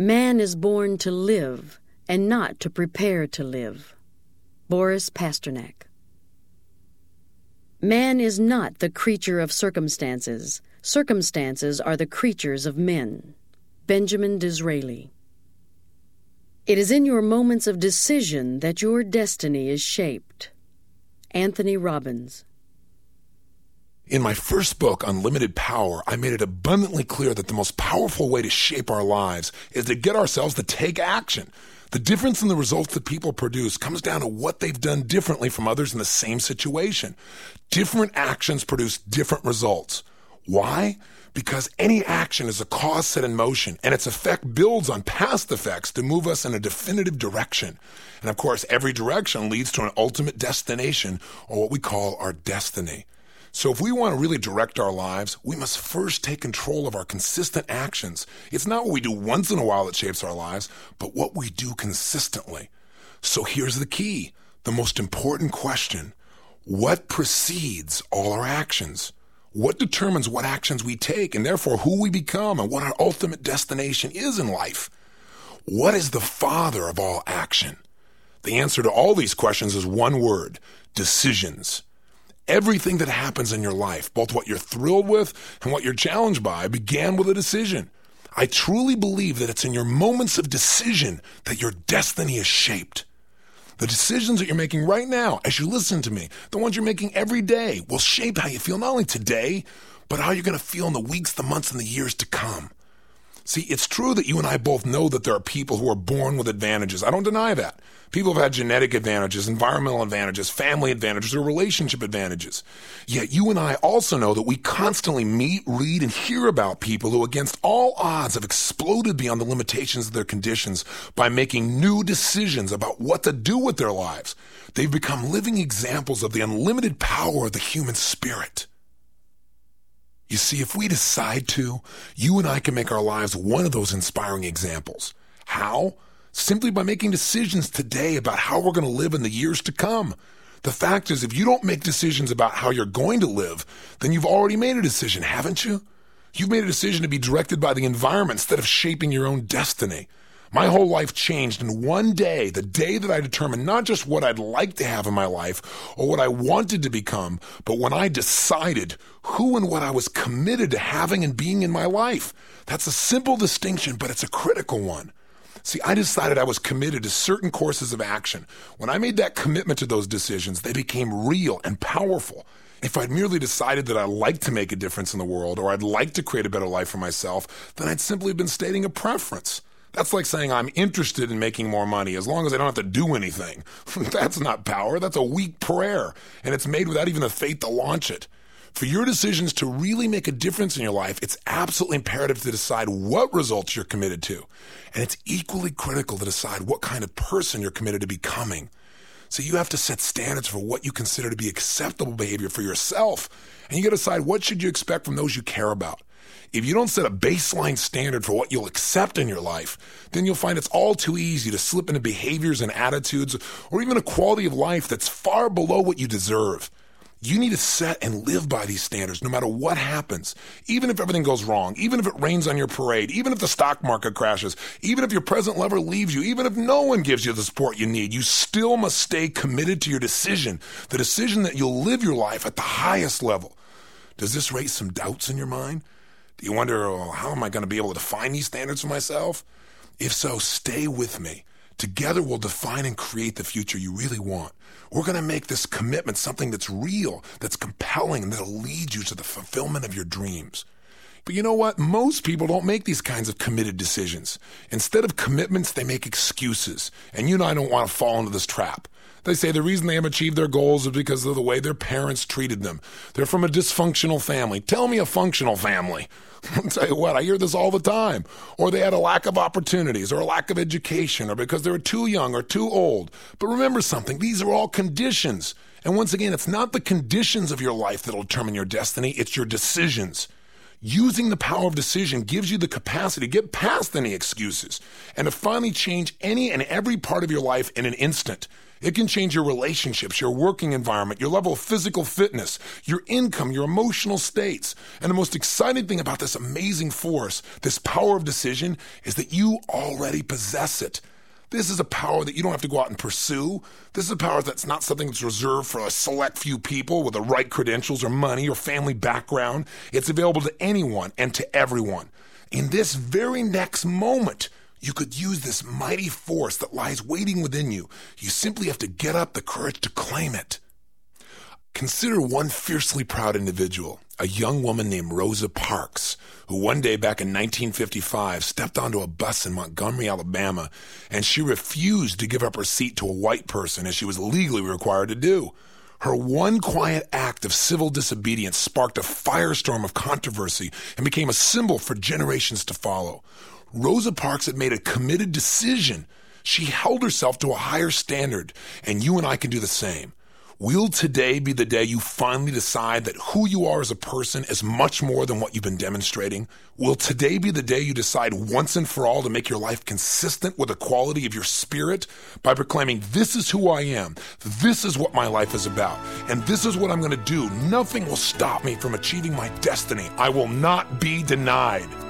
Man is born to live and not to prepare to live. Boris Pasternak. Man is not the creature of circumstances. Circumstances are the creatures of men. Benjamin Disraeli. It is in your moments of decision that your destiny is shaped. Anthony Robbins. In my first book, Unlimited Power, I made it abundantly clear that the most powerful way to shape our lives is to get ourselves to take action. The difference in the results that people produce comes down to what they've done differently from others in the same situation. Different actions produce different results. Why? Because any action is a cause set in motion and its effect builds on past effects to move us in a definitive direction. And of course, every direction leads to an ultimate destination or what we call our destiny. So if we want to really direct our lives, we must first take control of our consistent actions. It's not what we do once in a while that shapes our lives, but what we do consistently. So here's the key, the most important question. What precedes all our actions? What determines what actions we take and therefore who we become and what our ultimate destination is in life? What is the father of all action? The answer to all these questions is one word, decisions. Everything that happens in your life, both what you're thrilled with and what you're challenged by, began with a decision. I truly believe that it's in your moments of decision that your destiny is shaped. The decisions that you're making right now, as you listen to me, the ones you're making every day, will shape how you feel not only today, but how you're going to feel in the weeks, the months, and the years to come. See, it's true that you and I both know that there are people who are born with advantages. I don't deny that. People have had genetic advantages, environmental advantages, family advantages, or relationship advantages. Yet you and I also know that we constantly meet, read, and hear about people who, against all odds, have exploded beyond the limitations of their conditions by making new decisions about what to do with their lives. They've become living examples of the unlimited power of the human spirit. You see, if we decide to, you and I can make our lives one of those inspiring examples. How? Simply by making decisions today about how we're going to live in the years to come. The fact is, if you don't make decisions about how you're going to live, then you've already made a decision, haven't you? You've made a decision to be directed by the environment instead of shaping your own destiny. My whole life changed in one day, the day that I determined not just what I'd like to have in my life or what I wanted to become, but when I decided who and what I was committed to having and being in my life. That's a simple distinction, but it's a critical one. See, I decided I was committed to certain courses of action. When I made that commitment to those decisions, they became real and powerful. If I'd merely decided that I'd like to make a difference in the world or I'd like to create a better life for myself, then I'd simply been stating a preference. That's like saying I'm interested in making more money as long as I don't have to do anything. that's not power. That's a weak prayer. And it's made without even the faith to launch it. For your decisions to really make a difference in your life, it's absolutely imperative to decide what results you're committed to. And it's equally critical to decide what kind of person you're committed to becoming. So you have to set standards for what you consider to be acceptable behavior for yourself. And you got to decide what should you expect from those you care about. If you don't set a baseline standard for what you'll accept in your life, then you'll find it's all too easy to slip into behaviors and attitudes or even a quality of life that's far below what you deserve. You need to set and live by these standards no matter what happens. Even if everything goes wrong, even if it rains on your parade, even if the stock market crashes, even if your present lover leaves you, even if no one gives you the support you need, you still must stay committed to your decision, the decision that you'll live your life at the highest level. Does this raise some doubts in your mind? Do you wonder, oh, how am I going to be able to define these standards for myself? If so, stay with me. Together we'll define and create the future you really want. We're going to make this commitment something that's real, that's compelling, and that'll lead you to the fulfillment of your dreams. But you know what? Most people don't make these kinds of committed decisions. Instead of commitments, they make excuses. And you and I don't want to fall into this trap. They say the reason they haven't achieved their goals is because of the way their parents treated them. They're from a dysfunctional family. Tell me a functional family. I'll tell you what, I hear this all the time. Or they had a lack of opportunities or a lack of education or because they were too young or too old. But remember something, these are all conditions. And once again, it's not the conditions of your life that'll determine your destiny, it's your decisions. Using the power of decision gives you the capacity to get past any excuses and to finally change any and every part of your life in an instant. It can change your relationships, your working environment, your level of physical fitness, your income, your emotional states. And the most exciting thing about this amazing force, this power of decision, is that you already possess it. This is a power that you don't have to go out and pursue. This is a power that's not something that's reserved for a select few people with the right credentials or money or family background. It's available to anyone and to everyone. In this very next moment, you could use this mighty force that lies waiting within you. You simply have to get up the courage to claim it. Consider one fiercely proud individual, a young woman named Rosa Parks, who one day back in 1955 stepped onto a bus in Montgomery, Alabama, and she refused to give up her seat to a white person as she was legally required to do. Her one quiet act of civil disobedience sparked a firestorm of controversy and became a symbol for generations to follow. Rosa Parks had made a committed decision. She held herself to a higher standard, and you and I can do the same. Will today be the day you finally decide that who you are as a person is much more than what you've been demonstrating? Will today be the day you decide once and for all to make your life consistent with the quality of your spirit by proclaiming, This is who I am, this is what my life is about, and this is what I'm going to do? Nothing will stop me from achieving my destiny. I will not be denied.